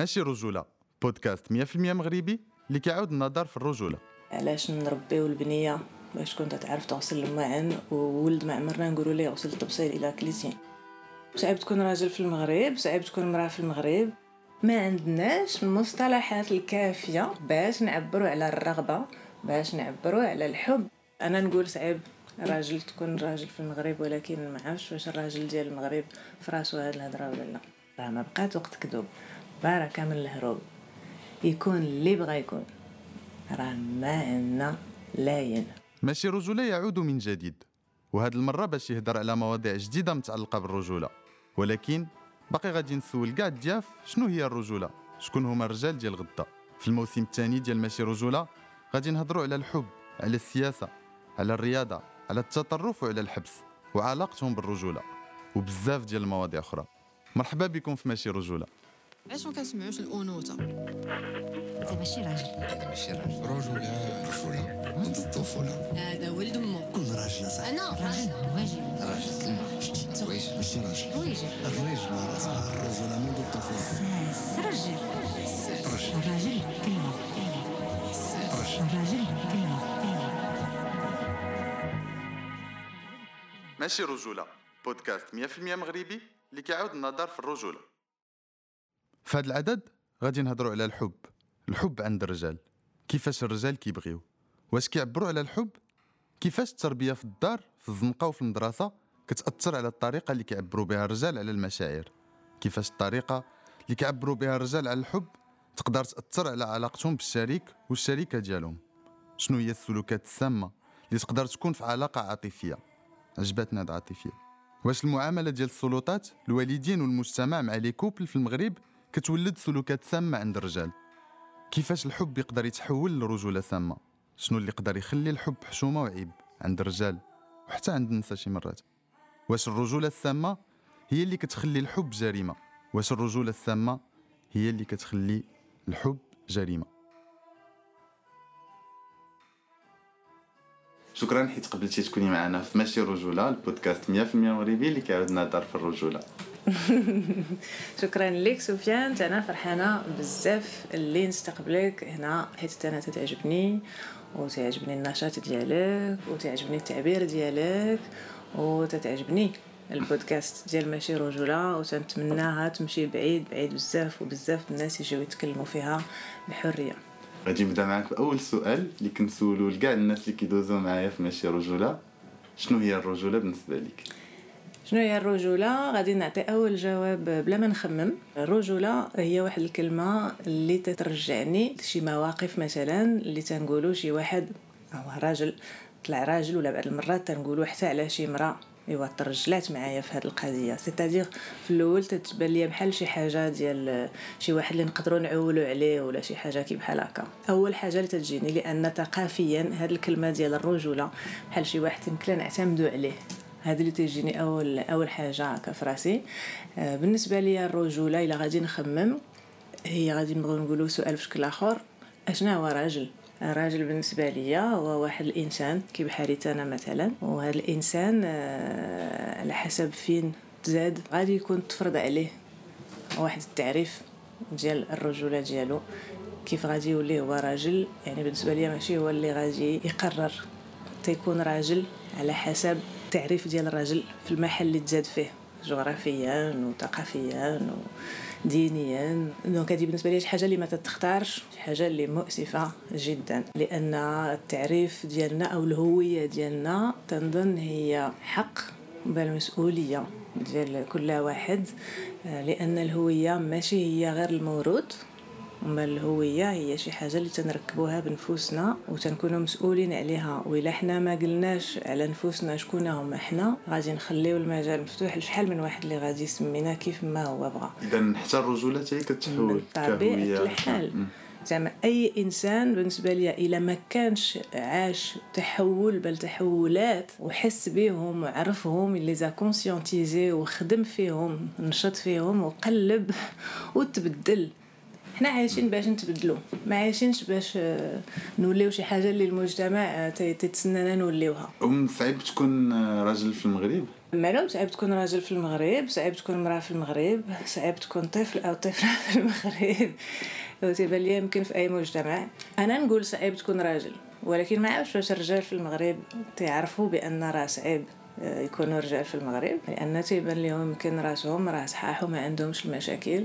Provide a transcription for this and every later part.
ماشي رجولة. بودكاست 100% مغربي اللي كيعاود النظر في الرجولة. علاش نربيو البنيه باش تكون تعرف تغسل الماعن وولد ما عمرنا نقولوا ليه غسل الطبسيل إلى كليتين صعيب تكون راجل في المغرب صعيب تكون مرأة في المغرب. ما عندناش المصطلحات الكافية باش نعبروا على الرغبة باش نعبروا على الحب. أنا نقول صعيب راجل تكون راجل في المغرب ولكن ما عرفتش واش الراجل ديال المغرب في راسو هاد الهضرة ولا لا. راه ما بقات وقت كذوب. بارا كامل الهروب. يكون اللي بغى يكون راه ما عندنا لاين ماشي رجولة يعود من جديد. وهاد المرة باش يهدر على مواضيع جديدة متعلقة بالرجولة. ولكن باقي غادي نسول كاع الضياف شنو هي الرجولة؟ شكون هما الرجال ديال غدا؟ في الموسم الثاني ديال ماشي رجولة غادي نهضروا على الحب على السياسة على الرياضة على التطرف وعلى الحبس. وعلاقتهم بالرجولة. وبزاف ديال المواضيع أخرى. مرحبا بكم في ماشي رجولة. علاش ما كنسمعوش الانوثه انت ماشي راجل أنا ماشي راجل رجولة رجولة ضد الطفولة هذا ولد امه كل راجل صاحبي أنا راجل واجب راجل سلمى واجب ماشي راجل واجب الرجل الرجولة منذ الطفولة ساس رجل رجل الراجل كلمة الراجل كلمة ماشي رجولة بودكاست 100% مغربي اللي كيعاود النظر في الرجولة في هذا العدد غادي نهضروا على الحب. الحب عند الرجال. كيفاش الرجال كيبغيو؟ واش كيعبروا على الحب؟ كيفاش التربية في الدار في الزنقة وفي المدرسة كتأثر على الطريقة اللي كيعبروا بها الرجال على المشاعر؟ كيفاش الطريقة اللي كيعبروا بها الرجال على الحب تقدر تأثر على علاقتهم بالشريك والشريكة ديالهم؟ شنو هي السلوكات السامة اللي تقدر تكون في علاقة عاطفية؟ عجبتنا هاد واش المعاملة ديال السلطات الوالدين والمجتمع مع les couples في المغرب كتولد سلوكات سامة عند الرجال. كيفاش الحب يقدر يتحول لرجولة سامة؟ شنو اللي يقدر يخلي الحب حشومة وعيب عند الرجال وحتى عند النساء شي مرات؟ واش الرجولة السامة هي اللي كتخلي الحب جريمة؟ واش الرجولة السامة هي اللي كتخلي الحب جريمة؟ شكرا حيت قبلتي تكوني معنا في ماشي رجولة البودكاست 100% مغربي اللي كيعاود نهضر في الرجولة. شكرا لك سفيان أنا فرحانة بزاف اللي نستقبلك هنا حيت أنا تتعجبني وتعجبني النشاط ديالك وتعجبني التعبير ديالك وتتعجبني البودكاست ديال ماشي رجولة وتنتمناها تمشي بعيد بعيد بزاف وبزاف الناس يجيو يتكلموا فيها بحرية. غادي نبدا معاك بأول سؤال اللي كنسولو لكاع الناس اللي كيدوزو معايا في ماشي رجولة. شنو هي الرجولة بالنسبة لك؟ شنو هي الرجولة؟ غادي نعطي أول جواب بلا ما نخمم. الرجولة هي واحد الكلمة اللي تترجعني لشي مواقف مثلا اللي تنقولوا شي واحد هو راجل طلع راجل ولا بعض المرات تنقولوا حتى على شي مرأة إيوا ترجلات معايا في هذه القضية. سيتادير في الأول تتبان ليا بحال شي حاجة ديال شي واحد اللي نقدروا نعولوا عليه ولا شي حاجة كي بحال هكا. أول حاجة اللي تجيني لأن ثقافيا هذه الكلمة ديال الرجولة بحال شي واحد يمكن نعتمدوا عليه. هذا اللي تيجيني أول أول حاجة هكا في راسي. آه، بالنسبة لي الرجولة إلا غادي نخمم هي غادي نبغيو نقولوا سؤال بشكل آخر. اشنا هو راجل؟ الراجل بالنسبة ليا هو واحد الإنسان كي بحالي أنا مثلا وهذا الإنسان آه، على حسب فين تزاد غادي يكون تفرض عليه واحد التعريف ديال الرجولة ديالو كيف غادي يولي هو راجل. يعني بالنسبة ليا ماشي هو اللي غادي يقرر تيكون راجل على حسب التعريف ديال الراجل في المحل اللي تزاد فيه جغرافيا وثقافيا ودينيا دونك هذه بالنسبة لي شي حاجة اللي ما تتختارش شي حاجة اللي مؤسفة جدا. لأن التعريف ديالنا أو الهوية ديالنا تنظن هي حق بالمسؤوليه ديال كل واحد. آه، لأن الهوية ماشي هي غير الموروث أما الهوية هي شي حاجة اللي تنركبوها بنفوسنا وتنكونوا مسؤولين عليها. وإلا حنا ما قلناش على نفوسنا شكون هما حنا غادي نخليو المجال مفتوح لشحال من واحد اللي غادي يسمينا كيف ما هو بغى إذا حتى الرجولة حتى هي كتحول بطبيعه كهوية. الحال. م. زعما أي إنسان بالنسبة لي إلا ما كانش عاش تحول بل تحولات وحس بهم وعرفهم il les a conscientisés وخدم فيهم نشط فيهم وقلب وتبدل. حنا عايشين باش نتبدلوا ما عايشينش باش آه، نوليو شي حاجة اللي المجتمع آه، تي- تتسنانا نوليوها. أم صعيب تكون راجل في المغرب؟ معلوم صعيب تكون راجل في المغرب صعيب تكون مرأة في المغرب صعيب تكون طفل أو طفلة في المغرب. وتيبان لي يمكن في أي مجتمع. أنا نقول صعيب تكون راجل ولكن ما عرفتش واش الرجال في المغرب تعرفوا بأن راه صعيب آه، يكونوا رجال في المغرب لأن تيبان لهم يمكن راسهم راه صحاح وما عندهمش المشاكل.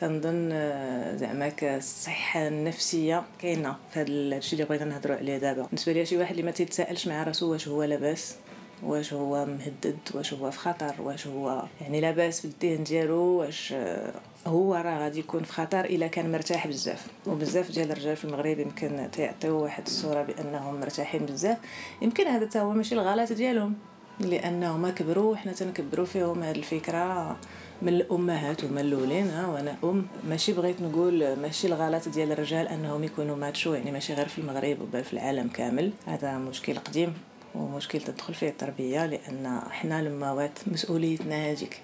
تنظن آه، زعما الصحة النفسية كاينة في هذا الشيء اللي بغينا نهضروا عليه دابا. بالنسبة لي شي واحد اللي ما تيتسائلش مع راسو واش هو لاباس واش هو مهدد واش هو في خطر واش هو يعني لاباس في الذهن ديالو واش آه، هو راه غادي يكون في خطر إلا كان مرتاح بزاف. وبزاف ديال الرجال في المغرب يمكن تيعطيو واحد الصورة بأنهم مرتاحين بزاف. يمكن هذا تا هو ماشي الغلط ديالهم لأنهم كبروا وحنا تنكبروا فيهم هذه الفكرة. من الأمهات هما الأولين وأنا أم. ماشي بغيت نقول ماشي الغلط ديال الرجال أنهم يكونوا ماتشو يعني ماشي غير في المغرب بل في العالم كامل. هذا مشكل قديم ومشكل تدخل فيه التربية لأن حنا الموات مسؤوليتنا هذيك.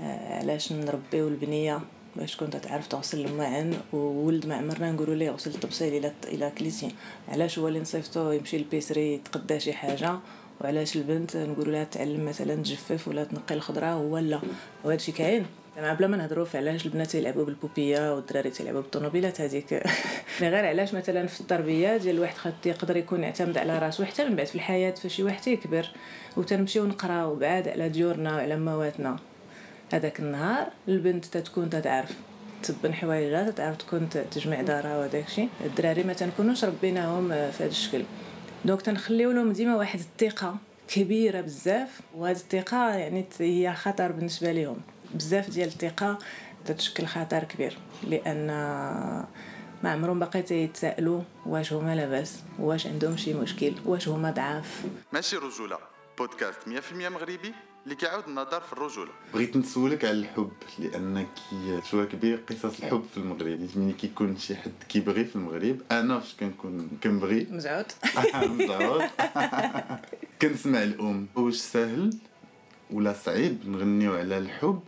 آه، علاش نربيو البنية؟ باش كنت تعرف تغسل الماعن وولد ما عمرنا نقولوا ليه غسل الطبسيل إلى إلى كليتي علاش هو اللي نصيفطو يمشي للبيسري يتقدى شي حاجة؟ وعلاش البنت نقولوا لها تعلم مثلا تجفف ولا تنقي الخضرة؟ هو لا. وهذا الشيء كاين. زعما بلا ما نهضروا في علاش البنات يلعبوا بالبوبية والدراري تيلعبوا بالطوموبيلات هذيك غير علاش مثلا في التربية ديال الواحد خد يقدر يكون يعتمد على راسو حتى من بعد في الحياة فشي واحد تيكبر وتنمشيو نقراو بعاد على ديورنا وعلى مواتنا. هذاك النهار البنت تتكون تتعرف. تصبن حوايجها تعرف تكون تجمع دارها وداك الشيء الدراري ما تنكونوش ربيناهم في هذا الشكل. donc تنخليو لهم ديما واحد الثقة كبيرة بزاف وهذه الثقة يعني هي خطر بالنسبة لهم بزاف ديال الثقة تتشكل خطر كبير لأن ما عمرهم باقي تيتسائلوا واش هما لاباس واش عندهم شي مشكل واش هما ضعاف. ماشي رجولة بودكاست 100% مغربي. اللي كيعاود النظر في الرجولة. بغيت نسولك على الحب لأن كي شوية كبير قصص الحب في المغرب. ملي كيكون شي حد كيبغي في المغرب أنا فاش كنكون كنبغي؟ مزعود مزعود كنسمع الأم. واش ساهل ولا صعيب نغنيو على الحب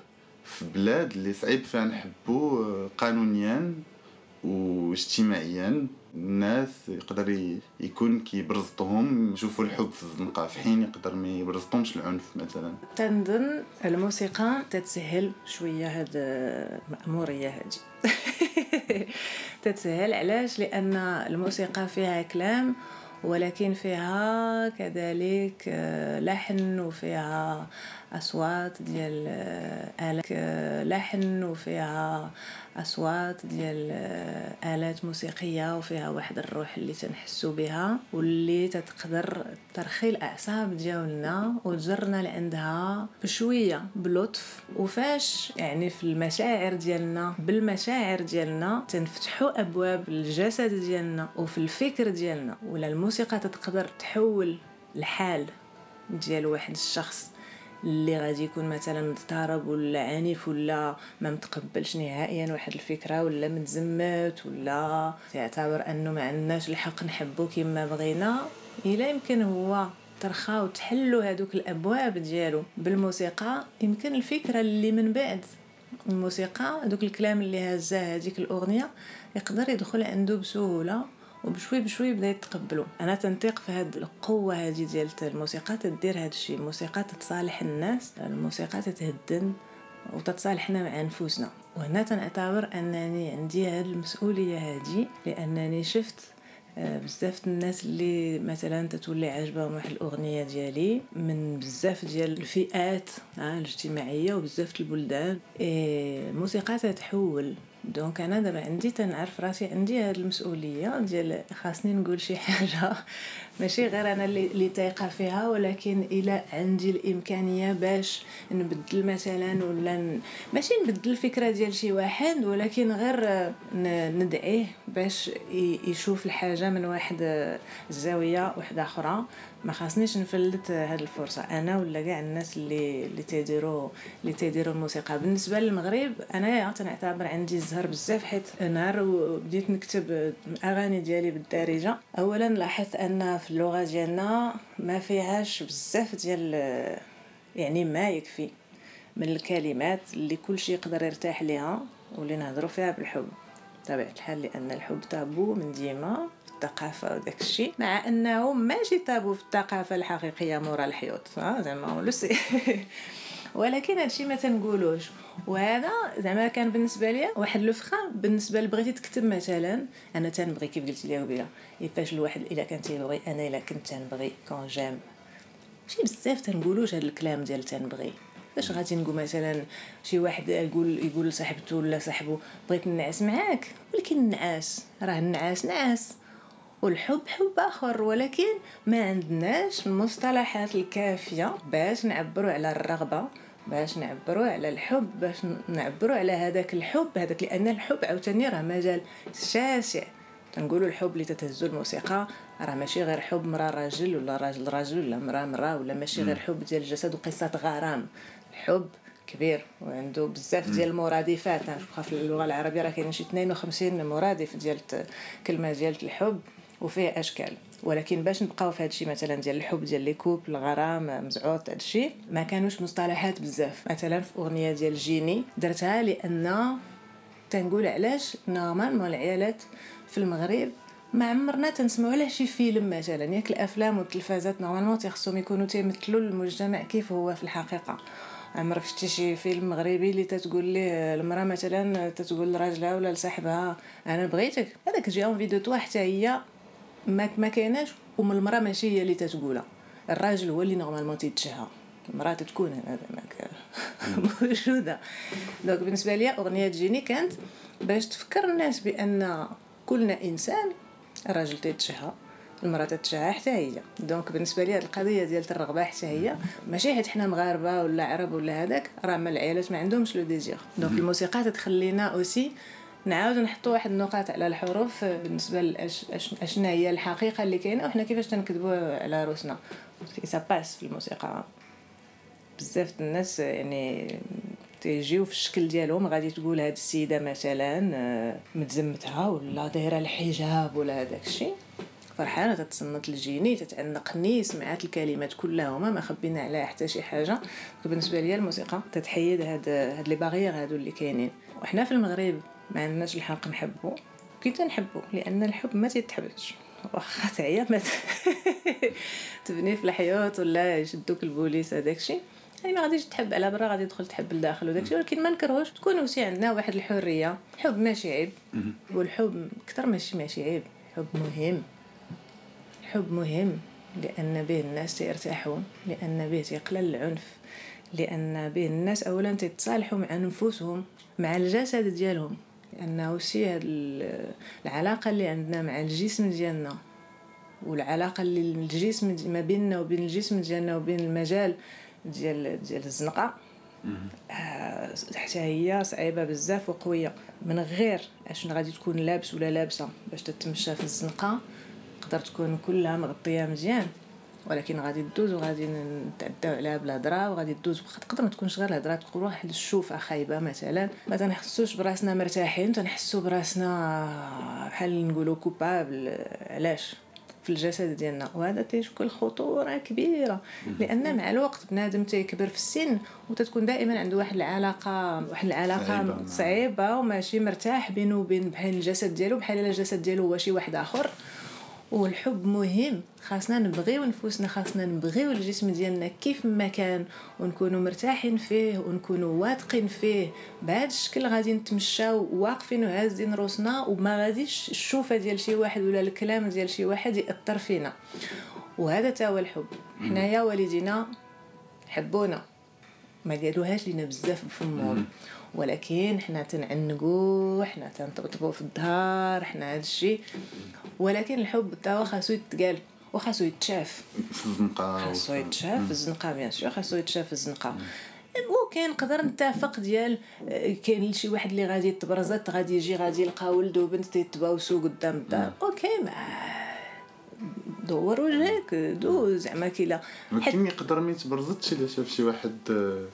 في بلاد اللي صعيب فيها نحبو قانونيا واجتماعيا؟ الناس يقدر يكون كيبرزطهم يشوفوا الحب في الزنقة في حين يقدر ما يبرزطهمش العنف مثلا. تنظن الموسيقى تتسهل شوية هاد المأمورية هادي. تتسهل علاش؟ لأن الموسيقى فيها كلام ولكن فيها كذلك آه، لحن وفيها أصوات ديال آه، آلات آه، لحن وفيها أصوات ديال آلات موسيقية وفيها واحد الروح اللي تنحسو بها واللي تتقدر ترخي الأعصاب ديالنا وتجرنا لعندها بشوية بلطف وفاش يعني في المشاعر ديالنا بالمشاعر ديالنا تنفتحوا أبواب الجسد ديالنا وفي الفكر ديالنا ولا الموسيقى تتقدر تحول الحال ديال واحد الشخص. اللي غادي يكون مثلا مضطرب ولا عنيف ولا ما متقبلش نهائيا واحد الفكرة ولا متزمت ولا تعتبر أنه ما عندناش الحق نحبو كما بغينا إلا يمكن هو ترخاو تحلوا هذوك الأبواب ديالو. بالموسيقى يمكن الفكرة اللي من بعد. الموسيقى دوك الكلام اللي هزاه هذيك الأغنية يقدر يدخل عنده بسهولة. وبشوي بشوي بدا يتقبلوا. أنا تنطيق في هاد القوة هذه ديال الموسيقى تدير هاد الشيء الموسيقى تتصالح الناس الموسيقى تتهدن وتتصالحنا مع نفوسنا وهنا تنعتبر أنني عندي هاد المسؤولية هذه لأنني شفت آه، بزاف الناس اللي مثلا تتولي عجبهم واحد الأغنية ديالي من بزاف ديال الفئات آه، الاجتماعية وبزاف البلدان. إيه، الموسيقى تتحول. دونك أنا دابا عندي تنعرف راسي عندي هاد المسؤولية ديال خاصني نقول شي حاجة. ماشي غير أنا اللي, تايقة فيها ولكن إلى عندي الإمكانية باش نبدل مثلا ولا ن... ماشي نبدل الفكرة ديال شي واحد ولكن غير ندعيه باش يشوف الحاجة من واحد الزاويه واحدة أخرى. ما خاصنيش نفلت هاد الفرصة. أنا ولا كاع الناس اللي اللي تيديروا اللي تيديروا الموسيقى. بالنسبة للمغرب أنا تنعتبر عندي الزهر بزاف حيت نهار بديت نكتب الاغاني ديالي بالدارجة. اولا لاحظت أن في اللغة ديالنا ما فيهاش بزاف ديال يعني ما يكفي من الكلمات اللي كل شيء يقدر يرتاح ليها واللي نهضروا فيها بالحب. بطبيعة الحال لأن الحب تابو من ديما في الثقافة وداك الشيء. مع أنه ماشي تابو في الثقافة الحقيقية مورا الحيوط زعما لو سي. ولكن هادشي ما تنقولوش. وهذا زعما كان بالنسبة لي واحد فران بالنسبة لبغيتي تكتب مثلا. أنا تنبغي كيف قلت لي قبيلة فاش الواحد إلا كان تيبغي أنا إلا كنت تنبغي كون جام شي بزاف تنقولوش هاد الكلام ديال تنبغي. فاش غادي نقول مثلا شي واحد يقول يقول لصاحبته ولا صاحبه بغيت نعس معاك. ولكن النعاس راه النعاس نعاس والحب حب آخر ولكن ما عندناش المصطلحات الكافية باش نعبروا على الرغبة باش نعبروا على الحب باش نعبروا على هذاك الحب هذاك لأن الحب عاوتاني راه مجال شاسع. تنقولوا الحب اللي تتهزو الموسيقى راه ماشي غير حب مرا راجل ولا راجل راجل ولا مرا مرا ولا ماشي غير حب ديال الجسد وقصة غرام. الحب كبير وعنده بزاف ديال المرادفات. في اللغة العربية راه كاينين شي 52 مرادف ديال كلمة ديال الحب وفيه أشكال. ولكن باش نبقاو في هادشي مثلا ديال الحب ديال les couples الغرام مزعوط هادشي ما كانوش مصطلحات بزاف. مثلا في أغنية ديال جيني درتها لأن تنقول علاش normalement العيالات في المغرب ما عمرنا تنسمعوا على شي فيلم مثلا. ياك الأفلام والتلفازات normalement تيخصهم يكونوا تيمثلوا المجتمع كيف هو في الحقيقة. عمرك شتي شي فيلم مغربي اللي تتقول ليه المرأة مثلا تتقول لراجلها ولا لصاحبها أنا بغيتك؟ هذاك j'ai envie de toi حتى هي ما ما كايناش ومن المرأة ماشي هي اللي تتقولها. الراجل هو اللي normalement تيتشهى المرأة تتكون هذا موجودة. donc بالنسبة لي أغنية جيني كانت باش تفكر الناس بأن كلنا إنسان الراجل تيتشهى. المرأة تتشهى حتى هي. donc بالنسبة لي هذه القضية ديال الرغبة حتى هي ماشي حيت حنا مغاربة ولا عرب ولا هذاك راه ما العائلات ما عندهمش le désir donc الموسيقى تتخلينا aussi نعاودو نحطو واحد النقاط على الحروف بالنسبة لاشنا هي الحقيقة اللي كاينة وحنا كيفاش تنكذبوا على روسنا ça passe في الموسيقى. بزاف الناس يعني تيجيو في الشكل ديالهم غادي تقول هاد السيدة مثلا آه، متزمتها ولا دايرة الحجاب ولا هذاك الشيء. فرحانه تتصنت الجيني تتعنق نيس سمعات الكلمات كلهما ما خبينا عليها حتى شي حاجة. بالنسبة لي الموسيقى تتحيد هاد هاد لي باغيير هادو اللي كاينين. وحنا في المغرب ما عندناش الحق نحبو. كي تنحبو لأن الحب ما تيتحبش. واخا تعيا ما تبني في الحيوط ولا يشدوك البوليس هذاك الشيء يعني ما غاديش تحب على برا غادي تدخل تحب لداخل وداك الشيء ولكن ما نكرهوش تكون وسي عندنا واحد الحرية. حب ماشي عيب. والحب أكثر ماشي ماشي عيب. حب مهم. حب مهم لأن به الناس تيرتاحوا لأن به تيقلل العنف لأن به الناس اولا تتصالحوا مع نفوسهم مع الجسد ديالهم. لأنه سي هاد العلاقة اللي عندنا مع الجسم ديالنا والعلاقة اللي الجسم ما بيننا وبين الجسم ديالنا وبين المجال ديال ديال الزنقة آه، حتى هي صعيبة بزاف وقوية. من غير اش غادي تكون لابس ولا لابسة باش تتمشى في الزنقة تقدر تكون كلها مغطية مزيان. ولكن غادي تدوز وغادي نتعداو عليها بالهضره وغادي تدوز تقدر ما تكونش غير الهضره تقول واحد الشوفه خايبه مثلا. ما تنحسوش براسنا مرتاحين تنحسو براسنا بحال نقولوا كوبابل علاش؟ في الجسد ديالنا. وهذا تيشكل خطورة كبيرة. لأن مع الوقت بنادم تيكبر في السن وتتكون دائما عنده واحد العلاقة واحد العلاقة صعيبة, صعيبة وماشي مرتاح بينه وبين بحال الجسد ديالو بحال الجسد ديالو هو شي واحد آخر. والحب مهم. خاصنا نبغيو نفوسنا خاصنا نبغيو الجسم ديالنا كيف ما كان ونكونوا مرتاحين فيه ونكونوا واثقين فيه. بهذا الشكل غادي نتمشاو واقفين وهازين روسنا وما غاديش الشوفة ديال شي واحد ولا الكلام ديال شي واحد يأثر فينا. وهذا تا هو الحب. حنايا والدينا حبونا. ما قالوهاش لينا بزاف بفمهم ولكن حنا تنعنقو حنا تنطبطبو في الظهر حنا هذا الشيء ولكن الحب تاهو خاصو يتقال وخاصو يتشاف في الزنقة خاصو يتشاف في الزنقة bien sûr خاصو يتشاف في الزنقة. وكاين نقدر نتفق ديال آه، كاين شي واحد اللي غادي تبرزت غادي يجي غادي يلقى ولد وبنت تيتباوسو قدام الدار. OK ما دور وجهك دو زعما كيلا ولكن يقدر ما يتبرزتش إلا شاف شي واحد آه،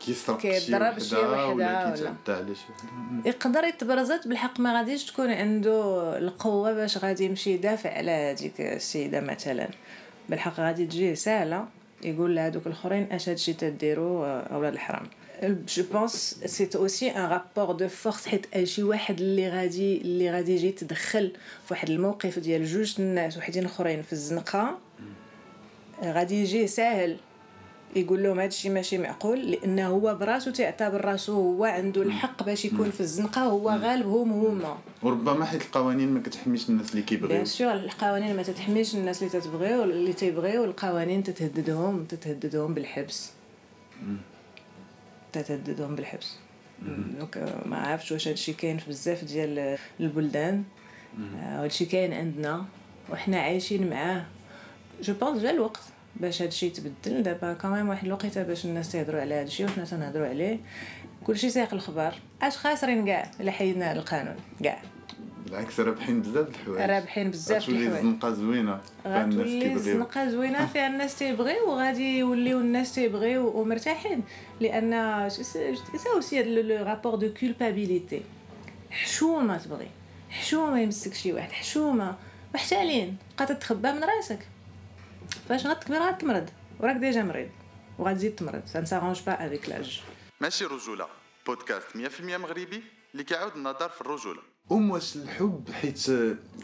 كيسرق كيضرب شي وحدة ولا كيتعدى على شي يقدر يتبرزت بالحق ما غاديش تكون عنده القوة باش غادي يمشي يدافع على هذيك السيدة مثلا. بالحق غادي تجيه سهله يقول لهذوك الأخرين أش هادشي تديروا أولاد الحرام. je pense c'est aussi un rapport de force حيت شي واحد اللي غادي اللي غادي يجي يتدخل في واحد الموقف ديال جوج الناس وحدين أخرين في الزنقة غادي يجي ساهل يقول لهم هذا الشيء ماشي معقول لأنه هو براسو تعتبر راسو هو عنده الحق باش يكون في الزنقة هو غالبهم هما. وربما حيت القوانين ما كتحميش الناس اللي كيبغيو. bien sûr القوانين ما تتحميش الناس اللي تتبغيو اللي تيبغيو القوانين تتهددهم تتهددهم بالحبس. تتهددهم بالحبس. donc ما عرفتش واش هادشي كاين في بزاف ديال البلدان. آه، هادشي كاين عندنا وحنا عايشين معاه. je pense جا الوقت باش هادشي يتبدل دابا كمان واحد الوقيته باش الناس تيهضروا على هادشي وحنا تنهضروا عليه. كلشي سايق الخبر. اش خاسرين كاع؟ إلا حيدنا القانون. كاع. بالعكس رابحين بزاف الحوايج. رابحين بزاف د غتولي الحوايج. الزنقه زوينة. غتولي الزنقه زوينة فيها الناس تيبغيو وغادي يوليو الناس تيبغيو ومرتاحين. لأن c'est aussi le rapport de culpabilité حشومه تبغي. حشومه يمسك شي واحد. حشومه محتالين. بقى تتخبى من راسك. فاش غتكبر غتمرض وراك déjà مريض. وغتزيد تمرض. ça ne s'arrange pas avec l'âge ماشي رجولة. بودكاست 100% مغربي اللي كيعاود النظر في الرجولة. أم واش الحب حيت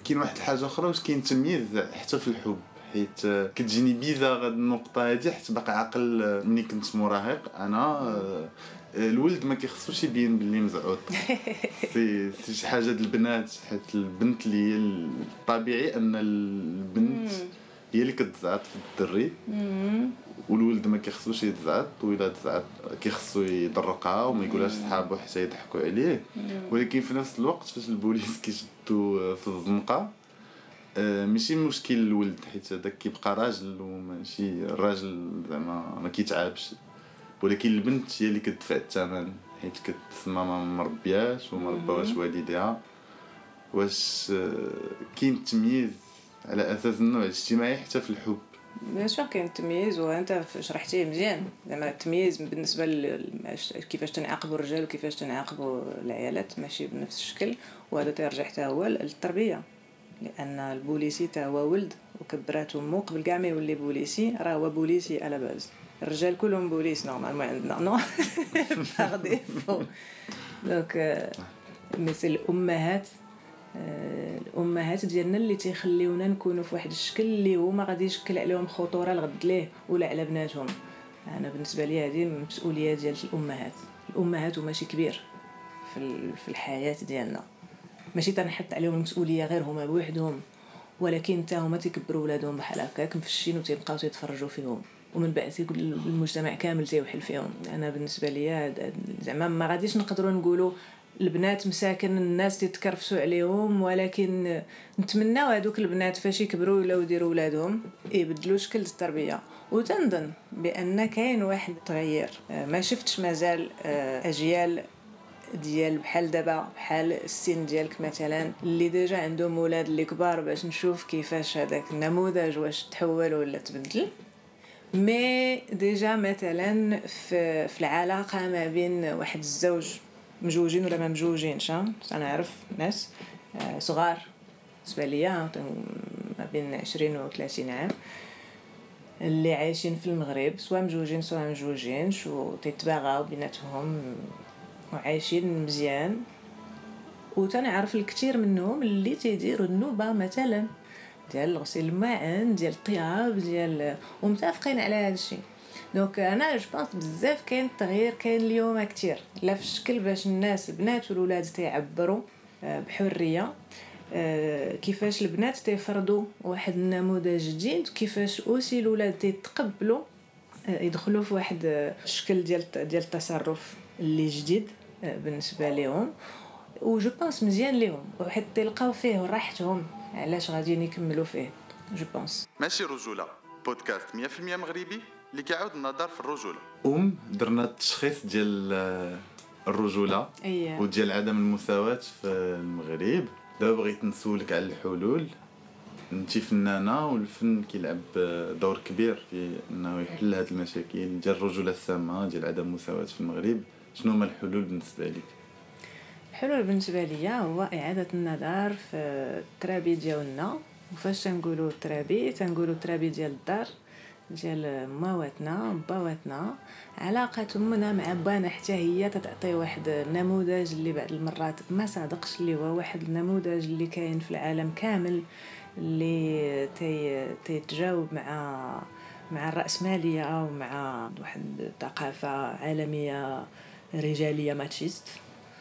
كاين واحد الحاجة أخرى واش كاين تمييز حتى في الحب؟ حيت كتجيني bizarre هاد النقطة هادي حيت باقي عاقل ملي كنت مراهق. أنا الولد ما كيخصوش يبين باللي مزعوط سي سي شي حاجة د البنات حيت البنت اللي هي الطبيعي أن البنت هي اللي كتزعط في الدري. والولد ما كيخصوش يتزعط وإلا تزعط كيخصو يدرقها وما يقولهاش صحابو حتى يضحكوا عليه. ولكن في نفس الوقت فاش البوليس كيشدو في الزنقة آه، ماشي مشكل الولد حيت هذاك كيبقى راجل وماشي الراجل زعما ما كيتعابش. ولكن البنت هي اللي كتدفع الثمن حيت كتسمى ما مربياش وما رباوهاش والديها. واش آه، كاين تمييز على أساس النوع الاجتماعي حتى في الحب. bien sûr كاين التمييز وانت شرحتيه مزيان. زعما التمييز بالنسبة كيفاش تنعاقبوا الرجال وكيفاش تنعاقبوا العيالات ماشي بنفس الشكل. وهذا تيرجع حتى هو للتربية. لأن البوليسي تا هو ولد وكبراتو مو قبل كاع ما يولي بوليسي راه هو بوليسي à la base الرجال كلهم بوليس normalement عندنا non par défaut donc مثل الامهات الأمهات ديالنا اللي تيخليونا نكونوا في واحد الشكل اللي هو ما غادي يشكل عليهم خطورة الغد ليه ولا على بناتهم. أنا بالنسبة لي هذه المسؤوليه ديال الأمهات. الأمهات هما شي كبير في في الحياة ديالنا. ماشي تنحط عليهم المسؤولية غير هما بوحدهم ولكن حتى هما تيكبروا ولادهم بحال هكاك مفشين وتيبقاو تيتفرجوا فيهم. ومن بعد تيقول المجتمع كامل تيوحل فيهم. أنا بالنسبة لي هاد- زعما ما غاديش نقدروا نقولوا البنات مساكن الناس تيتكرفسوا عليهم ولكن نتمناو هذوك البنات فاش يكبروا ولاو يديروا ولادهم يبدلوا شكل التربية. وتنظن بأن كاين واحد التغير آه، ما شفتش مازال آه، أجيال ديال بحال دابا بحال السن ديالك مثلا اللي ديجا عندهم ولاد اللي كبار باش نشوف كيفاش هذاك النموذج واش تحول ولا تبدل. mais déjà مثلا في, في العلاقة ما بين واحد الزوج مجوجين ولا ما مجوجينش؟ أنا عارف ناس آه، صغار. بالنسبة ليا ما بين 20 و 30 عام اللي عايشين في المغرب سواء مجوجين سواء مجوجينش وتيتباغاو بيناتهم وعايشين مزيان. وتنعرف الكثير منهم اللي تيديروا النوبة مثلا ديال غسيل الماعن ديال الطياب ديال ومتفقين على هذا الشيء. donc أنا je pense بزاف كاين التغيير كاين اليوم كتير. لا في الشكل باش الناس البنات والولاد تيعبروا آه، بحرية آه، كيفاش البنات تيفرضوا واحد النموذج جديد كيفاش aussi الولاد تيتقبلوا آه، يدخلوا في واحد الشكل ديال ديال التصرف اللي جديد بالنسبة لهم. و je pense مزيان ليهم وحتى تلقاو فيه راحتهم علاش غاديين يكملوا فيه؟ je pense ماشي رجولة. بودكاست 100% مغربي. اللي كيعاود النظر في الرجولة. أم درنا التشخيص ديال آه، الرجولة اييه وديال عدم المساواة في المغرب. دابا بغيت نسولك على الحلول. انت فنانة والفن كيلعب دور كبير في إنه يحل هاد المشاكل ديال الرجولة السامة ديال عدم المساواة في المغرب. شنو هما الحلول بالنسبة لك؟ الحلول بالنسبة ليا هو إعادة النظر في الترابي ديالنا. وفاش تنقولوا الترابي تنقولوا الترابي ديال الدار. ديال ماواتنا باواتنا علاقة أمنا مع بانا حتى هي تتعطي واحد النموذج اللي بعض المرات ما صادقش اللي هو واحد النموذج اللي كاين في العالم كامل اللي تي تيتجاوب مع مع الرأسمالية ومع واحد الثقافة عالمية رجالية machiste.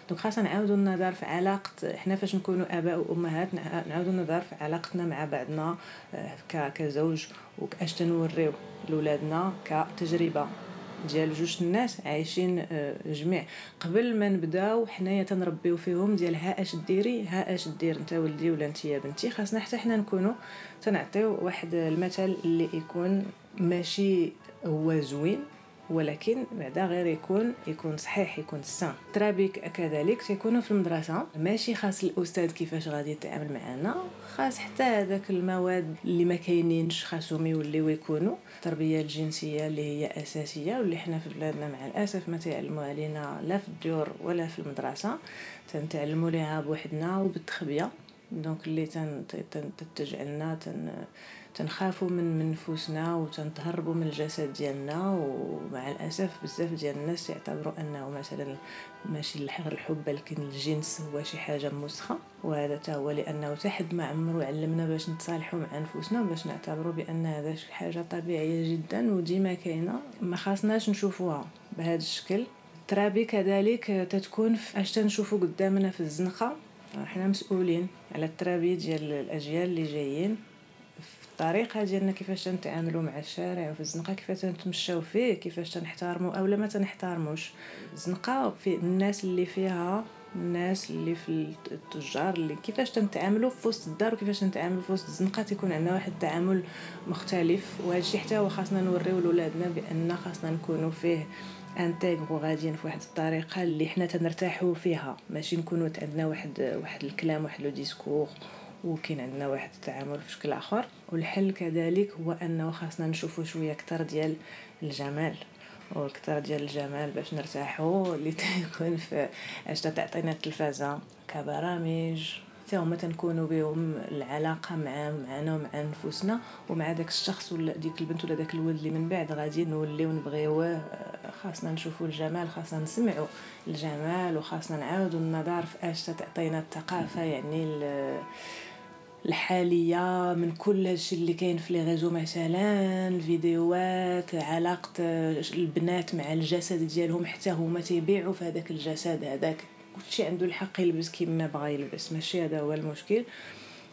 donc خاصنا نعاودو النظر في علاقة حنا فاش نكونوا آباء وأمهات نع- نعاودو النظر في علاقتنا مع بعضنا آه، كزوج واش تنوريو لولادنا كتجربة ديال جوج الناس عايشين آه، جميع. قبل ما نبداو حنايا تنربيو فيهم ديال ها أش ديري ها أش دير انت ولدي ولا انت يا بنتي. خاصنا حتى حنا نكونوا تنعطيو واحد المثل اللي يكون ماشي هو زوين ولكن بعدا غير يكون يكون صحيح يكون sain. ترابي كذلك تيكونوا في المدرسة. ماشي خاص الأستاذ كيفاش غادي يتعامل معنا. خاص حتى هذاك المواد اللي ما كاينينش خاصهم يوليو يكونوا. التربية الجنسية اللي هي أساسية واللي حنا في بلادنا مع الأسف ما تعلموا علينا لا في الديور ولا في المدرسة. تنتعلموا ليها بوحدنا وبالتخبية. donc اللي تن تن تتجعلنا تن تنخافوا من نفوسنا وتنتهربوا من الجسد ديالنا ومع الأسف بزاف ديال الناس يعتبروا أنه مثلا ماشي غير الحب بلكن الجنس هو شي حاجة مسخة. وهذا تا هو لأنه حتى حد ما عمرو علمنا باش نتصالحوا مع نفوسنا باش نعتبروا بأن هذا شي حاجة طبيعية جدا وديما كاينة. ما خاصناش نشوفوها بهذا الشكل. الترابي كذلك تتكون أش تنشوفوا قدامنا في الزنقه حنا مسؤولين على التربية ديال الأجيال اللي جايين في الطريقة ديالنا كيفاش تنتعاملوا مع الشارع وفي الزنقة كيفاش تنتمشاو فيه كيفاش تنحترموا أو ما تنحترموش. الزنقة في الناس اللي فيها الناس اللي في التجار اللي كيفاش تنتعاملوا في وسط الدار وكيفاش تنتعاملوا في وسط الزنقة تيكون عندنا واحد التعامل مختلف. وهذا الشيء حتى هو خاصنا نوريو لولادنا بأن خاصنا نكونوا فيه intègres وغاديين في واحد الطريقة اللي حنا تنرتاحوا فيها. ماشي نكونوا عندنا واحد واحد الكلام واحد le discours وكاين عندنا واحد التعامل في شكل آخر. والحل كذلك هو أنه خاصنا نشوفوا شوية أكثر ديال الجمال وأكثر ديال الجمال باش نرتاحوا. اللي تيكون في اش تعطينا التلفازه كبرامج. حتى هما تنكونوا بهم العلاقة مع معنا ومع نفوسنا ومع داك الشخص ولا ديك البنت ولا داك الولد اللي من بعد غادي نوليو نبغيوه خاصنا نشوفوا الجمال خاصنا نسمعوا الجمال وخاصنا نعاودوا النظر في اش تعطينا الثقافة يعني ال- الحالية من كل هادشي اللي كاين في les réseaux مثلا الفيديوهات علاقة البنات مع الجسد ديالهم حتى هما تيبيعوا في هذاك الجسد هذاك. كلشي عنده الحق يلبس كيما بغا يلبس ماشي هذا هو المشكل.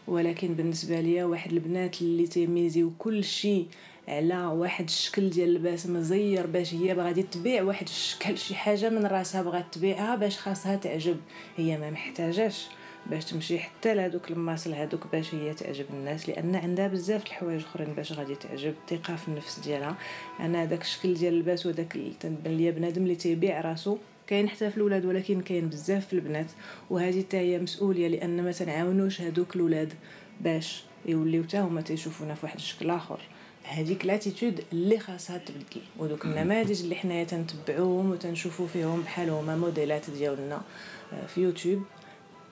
ولكن بالنسبة ليا واحد البنات اللي تيميزيو كل شيء على واحد الشكل ديال اللباس مزير باش هي غادي تبيع واحد الشكل شي حاجة من راسها بغات تبيعها باش خاصها تعجب. هي ما محتاجاش باش تمشي حتى لهذوك الماصل هذوك باش هي تعجب الناس لأن عندها بزاف الحوايج أخرين باش غادي تعجب. الثقة في النفس ديالها. أنا داك الشكل ديال اللباس وداك تنبان ليا بنادم اللي تيبيع راسو كاين حتى في الاولاد ولكن كاين بزاف في البنات. وهذه حتى هي مسؤولية لأن ما تنعاونوش هذوك الاولاد باش يوليو حتى هما تيشوفونا في واحد الشكل آخر. هذيك لاتيتود اللي خاصها تبدل. ودوك النماذج اللي حنايا تنتبعوهم وتنشوفوا فيهم بحال هما موديلات ديالنا. آه، في يوتيوب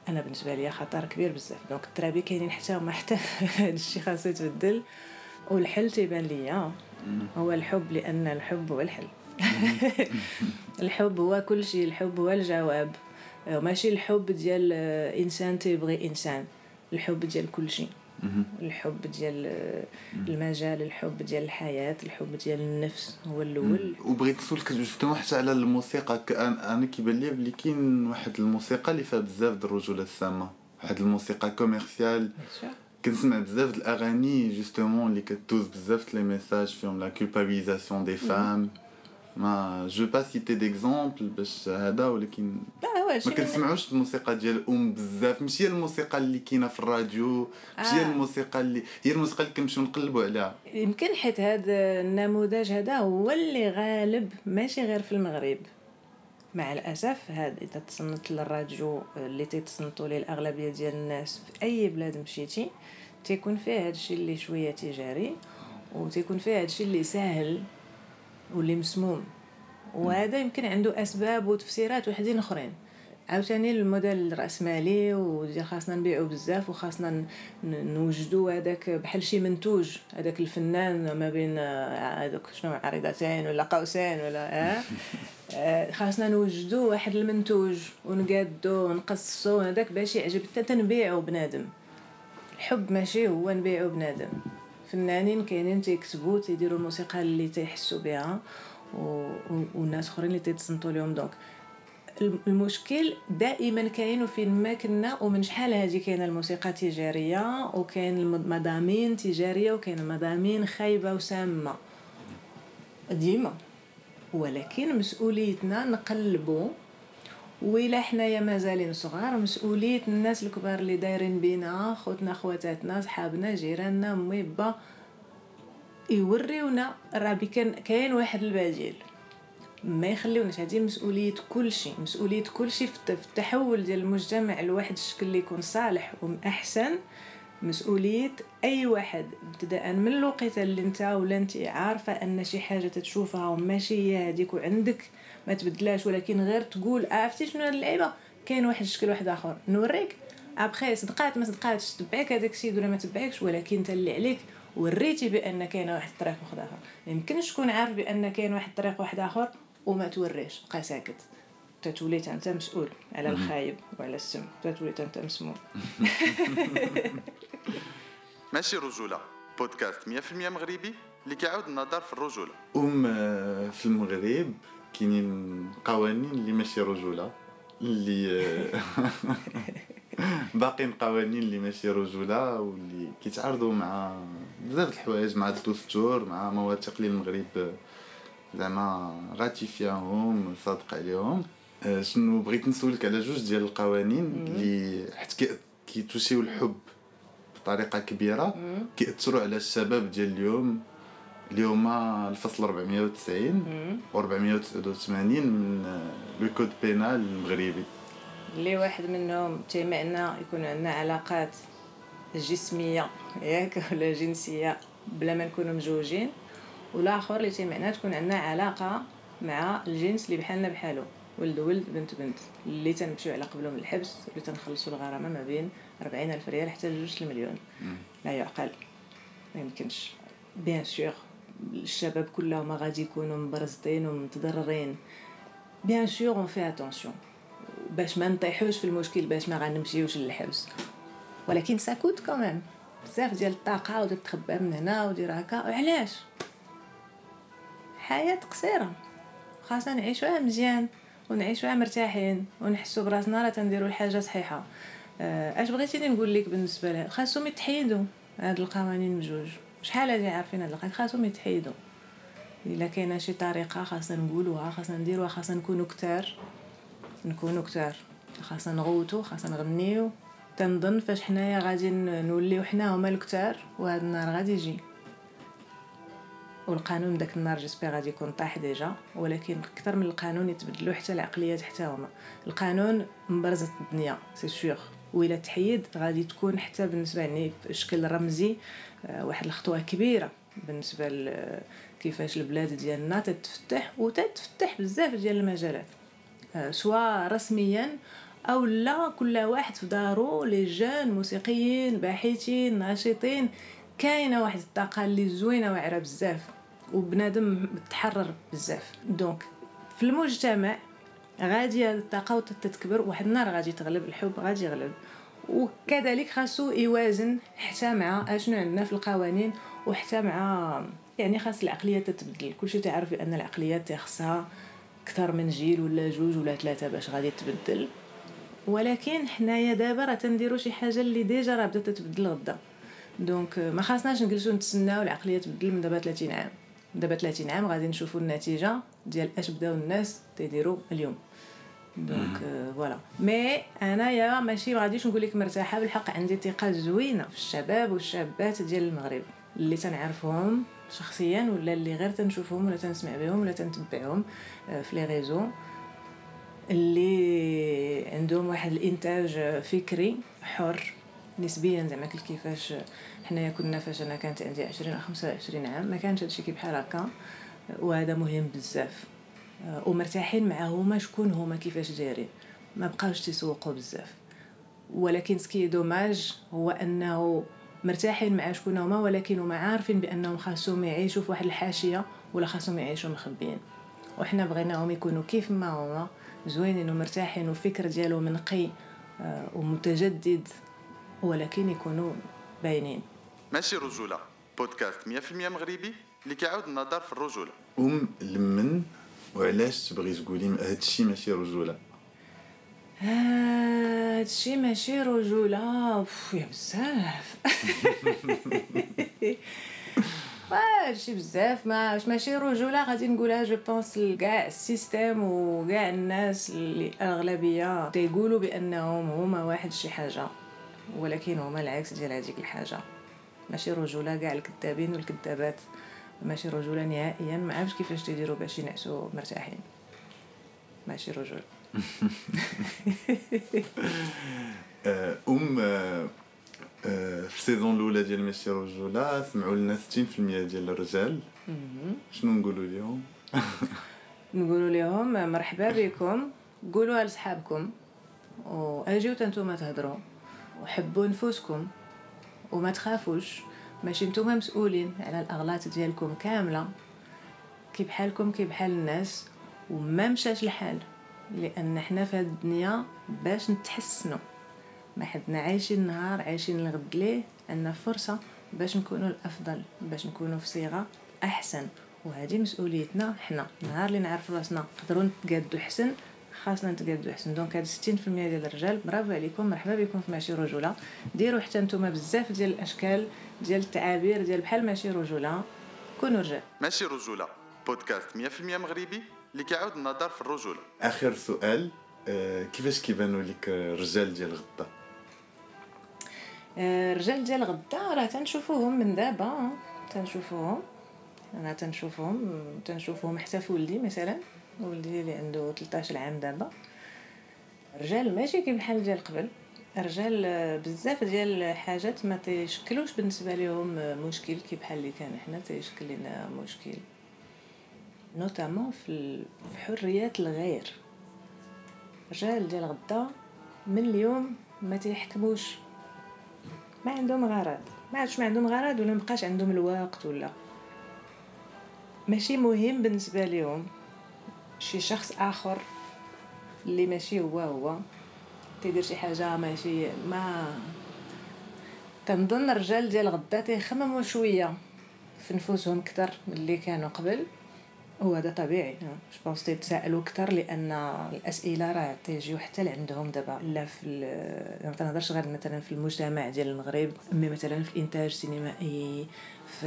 أنا بالنسبة لي خطر كبير بزاف. donc الترابي كاينين حتى هما حتى هذا الشيء خاصو يتبدل. والحل تيبان ليا. هو الحب لأن الحب هو الحل. الحب هو كل شيء الحب هو الجواب. آه، ماشي الحب ديال آه، إنسان تيبغي إنسان. الحب ديال كل شيء الحب ديال المجال الحب ديال الحياة الحب ديال النفس هو الأول. وبغيت نسولك justement حتى على الموسيقى أنا أنا كيبان لي بلي كاين واحد الموسيقى اللي فيها بزاف د الرجولة السامة. واحد الموسيقى commerciale كنسمع بزاف د الأغاني justement اللي كتوز بزاف les messages فيهم la culpabilisation des femmes mais je vais pas citer d'exemples باش هذا ولكن ما كنسمعوش الموسيقى ديال الام بزاف ماشي هي الموسيقى اللي كاينة في الراديو ماشي هي آه. الموسيقى اللي هي الموسيقى اللي كنمشيو نقلبوا عليها يمكن حيت هذا النموذج هذا هو اللي غالب ماشي غير في المغرب. مع الأسف هذا إذا تصنت للراديو اللي تيتصنتوا ليه الاغلبيه ديال الناس في أي بلاد مشيتي تيكون فيه هادشي اللي شوية تجاري وتيكون فيه هادشي اللي ساهل. واللي مسموم. وهذا يمكن عنده أسباب وتفسيرات وحدين أخرين. عاوتاني الموديل الرأسمالي وديال خاصنا نبيعو بزاف وخاصنا نوجدو هذاك بحال شي منتوج. هذاك الفنان ما بين آه، هذوك شنو عريضتين ولا قوسين ولا آه؟ آه، خاصنا نوجدو واحد المنتوج ونقادو ونقصو هذاك باش يعجب. حتى تنبيعو بنادم. الحب ماشي هو نبيعو بنادم. فنانين كاينين تيكتبوا تيديروا الموسيقى اللي تيحسوا بها و... و... والناس أخرين اللي تيتصنتوا لهم donc الم- المشكل دائما كاين وفين ما كنا ومن شحال هذه كاينة الموسيقى تجارية وكاين المضامين تجارية وكاين مضامين خايبة وسامة. ديما. ولكن مسؤوليتنا نقلبوا وإلا حنايا مازالين صغار مسؤولية الناس الكبار اللي دايرين بينا خوتنا خواتاتنا صحابنا جيراننا مي با يوريونا راه كان كاين واحد البديل. ما يخليوناش هذه مسؤولية كل شيء مسؤولية كل شيء في الت- في التحول ديال المجتمع لواحد الشكل اللي يكون صالح وأحسن مسؤولية أي واحد ابتداء من الوقت اللي أنت ولا أنت عارفة أن شي حاجة تتشوفها وماشي هي هذيك وعندك. ما تبدلاش ولكن غير تقول آه، عرفتي شنو هاد اللعيبة؟ كاين واحد الشكل واحد آخر. نوريك. ابخي صدقات ما صدقاتش تبعك هذاك السيد ولا ما تبعكش ولكن انت اللي عليك وريتي بأن كاين واحد الطريق واحد آخر. ما يمكنش تكون عارف بأن كاين واحد الطريق واحد آخر وما توريش. بقى ساكت. تتولي أنت مسؤول على الخايب وعلى السم. تتولي أنت مسموم. ماشي رجولة. بودكاست 100% مغربي اللي كيعاود النظر في الرجولة. أم آه، في المغرب كاينين قوانين اللي ماشي رجولة اللي باقيين قوانين اللي ماشي رجولة واللي كيتعارضوا مع بزاف الحوايج مع الدستور مع مواثيق اللي المغرب زعما غاتيفياهم صادق عليهم. آه، شنو بغيت نسولك على جوج ديال القوانين اللي حيت كي- كي touchيو الحب بطريقة كبيرة كيأثروا على الشباب ديال اليوم. اللي هما الفصل 490 و 489 من le code pénal المغربي. اللي واحد منهم تيمعنا يكون عندنا علاقات جسمية ياك ولا جنسية بلا ما نكونوا مزوجين والآخر اللي تيمعنا تكون عندنا علاقة مع الجنس اللي بحالنا بحالو ولد ولد بنت بنت. اللي تنمشيو على قبلهم الحبس اللي تنخلصوا الغرامة ما بين 40 ألف ريال حتى لجوج المليون. لا يعقل ما يمكنش. bien sûr الشباب كلهم غادي يكونوا مبرزطين ومتضررين. bien sûr on fait attention باش ما نطيحوش في المشكل باش ما غنمشيوش للحبس. ولكن ساكوت كمان بزاف ديال الطاقة وتتخبى من هنا ودير هكا. وعلاش؟ حياة قصيرة. خاصنا نعيشوها مزيان ونعيشوها مرتاحين ونحسوا براسنا راه تنديروا الحاجة صحيحة. آه، اش بغيتيني نقول لك بالنسبة لها؟ خاصهم يتحيدوا. هاد القوانين بجوج. شحال هادي عارفين هاد القوانين خاصهم يتحيدوا. إلا كاينة شي طريقة خاصنا نقولوها خاصنا نديروها خاصنا نكونوا كتار. نكونوا كتار. خاصنا نغوتو خاصنا نغنيو. تنظن فاش حنايا غادي نوليو حنا هما الكتار وهذا النهار غادي يجي. والقانون داك النهار j'espère غادي يكون طاح déjà ولكن أكثر من القانون يتبدلوا حتى العقليات حتى هما. القانون مبرزة الدنيا c'est sûr وإلا تحيد غادي تكون حتى بالنسبة يعني بشكل رمزي واحد الخطوة كبيرة بالنسبة ل- كيفاش البلاد ديالنا تتفتح وتتفتح بزاف ديال المجالات. آه، سواء رسميا أو لا كل واحد في دارو les gens موسيقيين باحثين ناشطين. كاينة واحد الطاقة اللي زوينة واعرة بزاف وبنادم متحرر بزاف. donc في المجتمع غادي هاد الطاقة وتتكبر واحد النهار غادي تغلب الحب غادي يغلب. وكذلك خاصو يوازن حتى مع أشنو عندنا في القوانين وحتى مع يعني خاص العقلية تتبدل. كلشي تعرف بأن العقليات خصها أكثر من جيل ولا جوج ولا ثلاثة باش غادي تبدل. ولكن حنايا دابا راه تنديرو شي حاجة اللي déjà راه بدات تتبدل غدا. donc ما خاصناش نجلسو نتسناو العقلية تبدل من دابا 30 عام. دابا 30 عام غادي نشوفوا النتيجة ديال أش بداو الناس تيديروا اليوم. donc voilà mais انايا ماشي ما غاديش نقول لك مرتاحة بالحق عندي ثقة زوينة في الشباب والشابات ديال المغرب اللي تنعرفهم شخصيا ولا اللي غير تنشوفهم ولا تنسمع بهم ولا تنتبعهم في les réseaux اللي عندهم واحد الانتاج فكري حر نسبيا زعما كل كيفاش حنايا كنا فاش أنا كانت عندي 20 أو 25 عام ما كانش هادشي كي بحال هكا وهذا مهم بزاف ومرتاحين مع هما شكون هما كيفاش دايرين؟ ما بقاوش تيسوقوا بزاف. ولكن سكي دوماج هو أنه مرتاحين مع شكون هما ولكن هما عارفين بأنهم خاصهم يعيشوا في واحد الحاشية ولا خاصهم يعيشوا مخبيين. وحنا بغيناهم يكونوا كيف ما هما زوينين ومرتاحين والفكر ديالهم نقي آه، ومتجدد ولكن يكونوا باينين. ماشي رجولة. بودكاست 100% مغربي اللي كيعاود النظر في الرجولة. ام لمن وعلاش تبغي تقولي هادشي ماشي رجولة هادشي ماشي رجولة بف، يا بزاف هادشي بزاف ما ماشي رجولة غادي نقولها je pense لكاع ال système وكاع الناس اللي الاغلبية تيقولوا بانهم هما واحد شي حاجة ولكن هما العكس ديال هذيك الحاجة ماشي رجولة كاع الكذابين والكذابات ماشي رجولة نهائيا. ما عرفتش كيفاش تيديروا باش ينعسوا مرتاحين. ماشي رجولة آه، أم آه، في السيزون الأولى ديال ماشي رجولة سمعوا لنا 60% ديال الرجال. شنو نقولوا لهم نقولوا لهم مرحبا بكم. قولوها لصحابكم وأجيو تنتوما تهضروا. وحبوا نفوسكم. وما تخافوش. ماشي نتوما مسؤولين على الأغلاط ديالكم كاملة. كي بحالكم كي بحال الناس؟ وما مشاش الحال لأن حنا في هاد الدنيا باش نتحسنوا. ما حدنا عايشين نهار عايشين الغد ليه عندنا فرصة باش نكونوا الأفضل باش نكونوا في صيغة أحسن. وهذه مسؤوليتنا حنا. نهار اللي نعرف راسنا نقدروا نتقادوا احسن خاصنا نتقادوا احسن دونك هاد 60% ديال الرجال برافو عليكم مرحبا بكم في ماشي رجولة. ديروا حتى نتوما بزاف ديال الأشكال ديال التعابير ديال بحال ماشي رجولة. كونوا رجال. ماشي رجولة. بودكاست 100% مغربي اللي كيعاود النظر في الرجولة. آخر سؤال آه، كيفاش كيبانوا لك الرجال ديال غدا؟ آه، الرجال ديال غدا راه تنشوفوهم من دابا تنشوفوهم. أنا تنشوفهم تنشوفهم حتى في ولدي مثلا. ولدي اللي عنده 13 عام دابا. الرجال ماشي كي بحال ديال قبل. الرجال آه، بزاف ديال الحاجات ما تيشكلوش بالنسبة لهم آه، مشكل كي بحال اللي كان حنا تيشكل لنا مشكل. notamment في حريات الغير. الرجال ديال غدا من اليوم ما تيحكموش. ما عندهم غرض. ما عرفتش ما عندهم غرض ولا مبقاش عندهم الوقت ولا. ماشي مهم بالنسبة لهم شي شخص آخر اللي ماشي هو هو. تيدير شي حاجة ماشي ما تنظن الرجال ديال غدا تيخمموا شوية في نفوسهم أكثر من اللي كانوا قبل. وهذا طبيعي. je pense تيتسائلوا أكثر لأن الأسئلة راه تيجيو حتى لعندهم دابا. لا في ما تنهضرش غير مثلا في المجتمع ديال المغرب mais مثلا في الإنتاج السينمائي في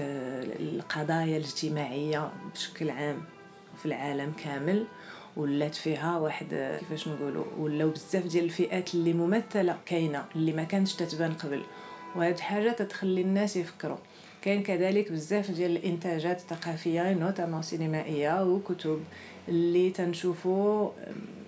القضايا الاجتماعية بشكل عام. في العالم كامل ولات فيها واحد كيفاش نقولوا ولاو بزاف ديال الفئات اللي ممثلة كاينة اللي ما كانتش تتبان قبل. وهاد حاجة تتخلي الناس يفكروا. كاين كذلك بزاف ديال الإنتاجات الثقافية notamment سينمائية وكتب اللي تنشوفو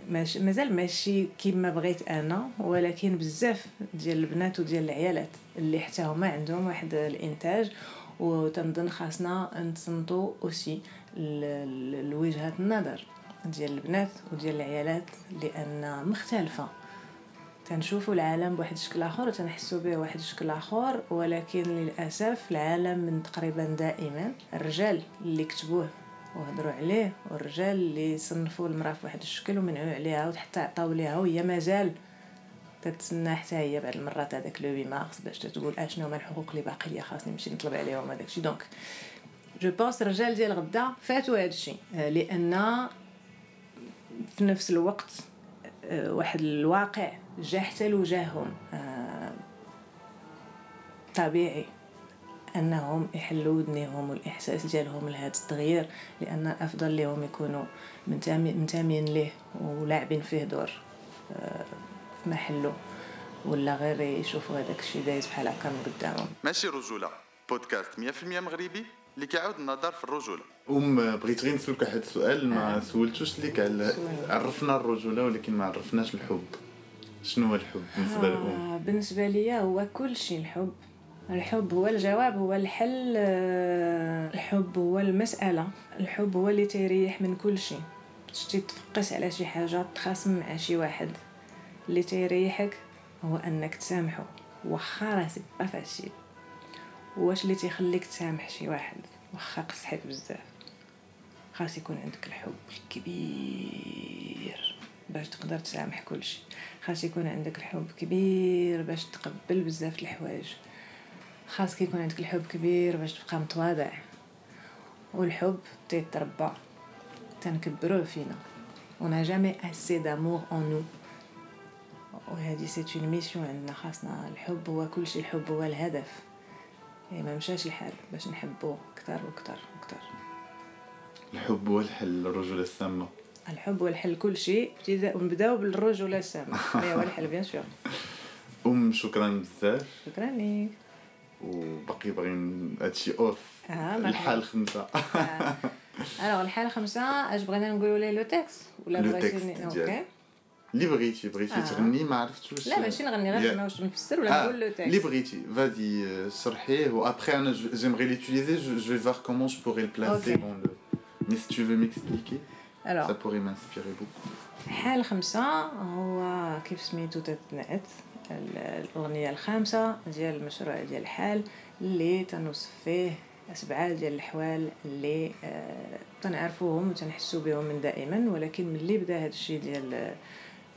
ماشي مازال ماشي كيما بغيت أنا ولكن بزاف ديال البنات وديال العيالات اللي حتى هما عندهم واحد الإنتاج وتنظن خاصنا نتصنتو أوسي لوجهات النظر ديال البنات وديال العيالات لأن مختلفة. تنشوفوا العالم بواحد الشكل آخر وتنحسوا به بواحد الشكل آخر ولكن للأسف العالم من تقريبا دائما الرجال اللي كتبوه وهضروا عليه والرجال اللي صنفوا المرأة في واحد الشكل ومنعوا عليها وحتى عطاو ليها وهي مازال تتسنى حتى هي بعض المرات هذاك le 8 مارس باش تقول اشنو هما الحقوق اللي باقي ليا خاصني نمشي نطلب عليهم هذاك الشيء. donc je pense الرجال ديال غدا فاتوا هذا الشيء لأن في نفس الوقت آه، واحد الواقع جا حتى لوجاههم آه، طبيعي. أنهم يحلوا ودنيهم والإحساس ديالهم لهذا التغيير لأن الافضل لهم يكونوا منتمي- منتمين ليه ولاعبين فيه دور آه، في محله ولا غير يشوفوا هذاك الشيء دايز بحال هكا من قدامهم. ماشي رجولة بودكاست 100% مغربي اللي كيعاود النظر في الرجولة. أم بغيت غير نسولك واحد السؤال ما سولتوش ليك على. عرفنا الرجولة ولكن ما عرفناش الحب. شنو هو الحب بالنسبة للام آه بالنسبة لي هو كل شيء الحب. الحب هو الجواب هو الحل آه، الحب هو المسألة. الحب هو اللي تيريح من كل شيء. شتي تفقس على شي حاجة تخاصم مع شي واحد اللي تيريحك هو أنك تسامحه واخا راه c'est pas facile واش اللي تيخليك تسامح شي واحد؟ واخا قصحك بزاف. خاص يكون عندك الحب الكبير باش تقدر تسامح كلشي خاص يكون عندك الحب كبير باش تقبل بزاف الحوايج. خاص يكون عندك الحب كبير باش تبقى متواضع. والحب تيتربى تنكبروه فينا. On n'a jamais assez d'amour en nous. وهذه c'est une mission عندنا خاصنا الحب هو كل شيء الحب هو الهدف. إيه ما مشاش الحال باش نحبو أكثر وأكثر وأكثر. الحب هو الحل الرجولة السامة. الحب هو الحل كل شيء ابتداء ونبداو بالرجوله السامة. هي هو الحل بيان سور أم شكرا بزاف. شكرا ليك. وباقي باغيين هادشي اوف آه مرحبا الحال خمسة. الوغ الحاله خمسة اش بغينا نقولوا ليه لو تكست ولا لو بغيتي تكست ن- ديالك. أوكي. اللي بغيتي بغيتي آه. تغني ما عرفتش واش لا ماشي نغني غير يا- ما واش نفسر ولا نقول لو اللي تكست بغيتي. فازي شرحيه و après أنا je- j'aimerais l'utiliser. Je, je vais voir comment je pourrais le placer Ok. dans le mais si tu veux m'expliquer ça الوغ pourrait m'inspirer beaucoup. حال خمسة هو كيف سميتو تتنعت ال- الأغنية الخامسة ديال المشروع ديال الحال اللي تنوصف فيه سبعة ديال الأحوال اللي آه، تنعرفوهم وتنحسو بهم من دائما ولكن ملي بدا هذا الشيء ديال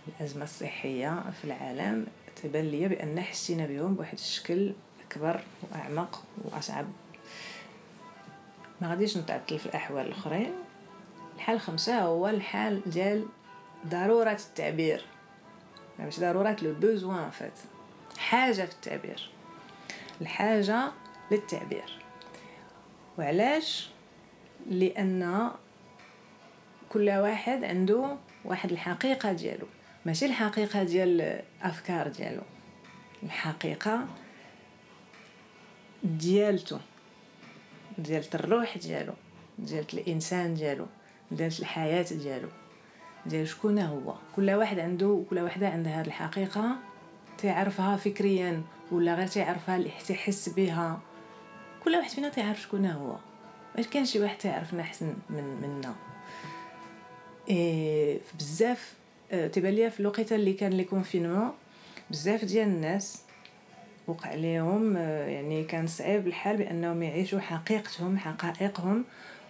الأزمة الصحية في العالم تبان ليا بأن حسينا بهم بواحد الشكل أكبر وأعمق وأصعب. ما غاديش نتعطل في الأحوال الآخرين. الحال خمسة هو الحال ديال ضرورة التعبير. مش ضرورة لو بوزوان فات حاجة في التعبير. الحاجة للتعبير. وعلاش؟ لأن كل واحد عنده واحد الحقيقة ديالو. ماشي الحقيقة ديال الأفكار ديالو. الحقيقة ديالتو ديالت الروح ديالو. ديالت الإنسان ديالو. ديالت الحياة ديالو. ديال شكون هو. كل واحد عنده كل وحده عندها هذه الحقيقة تعرفها فكريا ولا غير تعرفها تحس بها. كل واحد فينا تعرف شكون هو. واش كان شي واحد تعرفنا أحسن من منا إيه بزاف آه، تيبان ليا في الوقيتة اللي كان لي confinement بزاف ديال الناس وقع لهم آه، يعني كان صعيب الحال بأنهم يعيشوا حقيقتهم حقائقهم.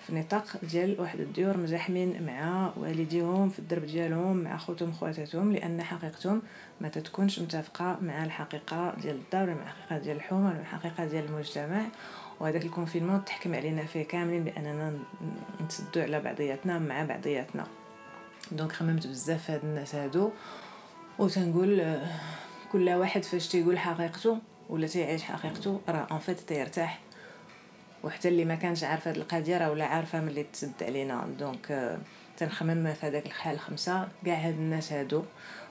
في نطاق ديال واحد الديور مزاحمين مع والديهم في الدرب ديالهم مع خوتهم خواتاتهم لأن حقيقتهم ما تتكونش متفقة مع الحقيقة ديال الدار مع الحقيقة ديال الحومه مع الحقيقة ديال المجتمع. وهذاك ال confinement تحكم علينا فيه كاملين بأننا ن- نتسدوا على بعضياتنا مع بعضياتنا. donc خممت بزاف هاد الناس هادو. وتنقول آه، كل واحد فاش تيقول حقيقته ولا تيعيش حقيقته راه en fait تيرتاح. وحتى اللي ما كانش عارف هاد القضية راه ولا عارفة ملي تسد علينا. donc آه، تنخمم في هذاك الحال خمسة كاع هاد الناس هادو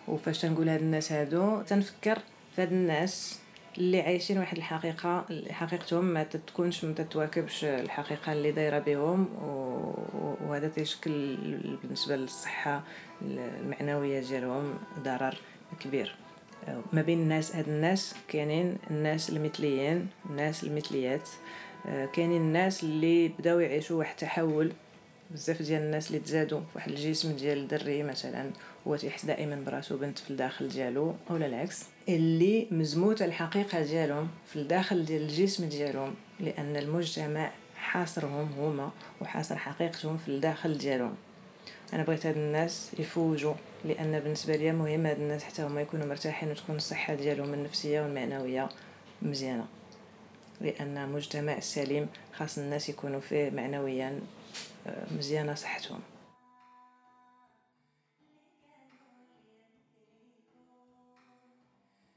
وفاش تنقول هاد الناس هادو تنفكر في هاد الناس اللي عايشين واحد الحقيقة حقيقتهم ما تتكونش ما تتواكبش الحقيقة اللي دايرة بهم. وهذا تيشكل بالنسبة للصحة المعنوية ديالهم ضرر كبير. ما بين الناس هاد الناس كاينين الناس المثليين الناس المثليات. كاينين الناس اللي بداو يعيشوا واحد التحول بزاف ديال الناس اللي تزادوا واحد الجسم ديال الدري مثلا هو تيحس دائما براسو بنت في الداخل ديالو أو العكس؟ اللي مزموته الحقيقة ديالهم في الداخل ديال الجسم ديالهم لأن المجتمع حاصرهم هما وحاصر حقيقتهم في الداخل ديالهم. أنا بغيت هاد الناس يفوجوا لأن بالنسبة ليا مهم هاد الناس حتى هما يكونوا مرتاحين وتكون الصحة ديالهم النفسية والمعنوية مزيانة. لأن المجتمع السليم خاص الناس يكونوا فيه معنويا آه، مزيانه صحتهم.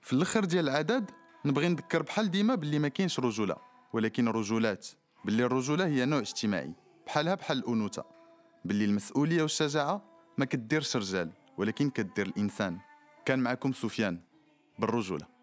في الأخر ديال العدد نبغي نذكر بحال ديما باللي ما كاينش رجولة ولكن رجولات باللي الرجولة هي نوع اجتماعي بحالها بحال الأنوثة. باللي المسؤولية والشجاعة ما كديرش رجال ولكن كدير الإنسان. كان معكم سفيان بالرجولة.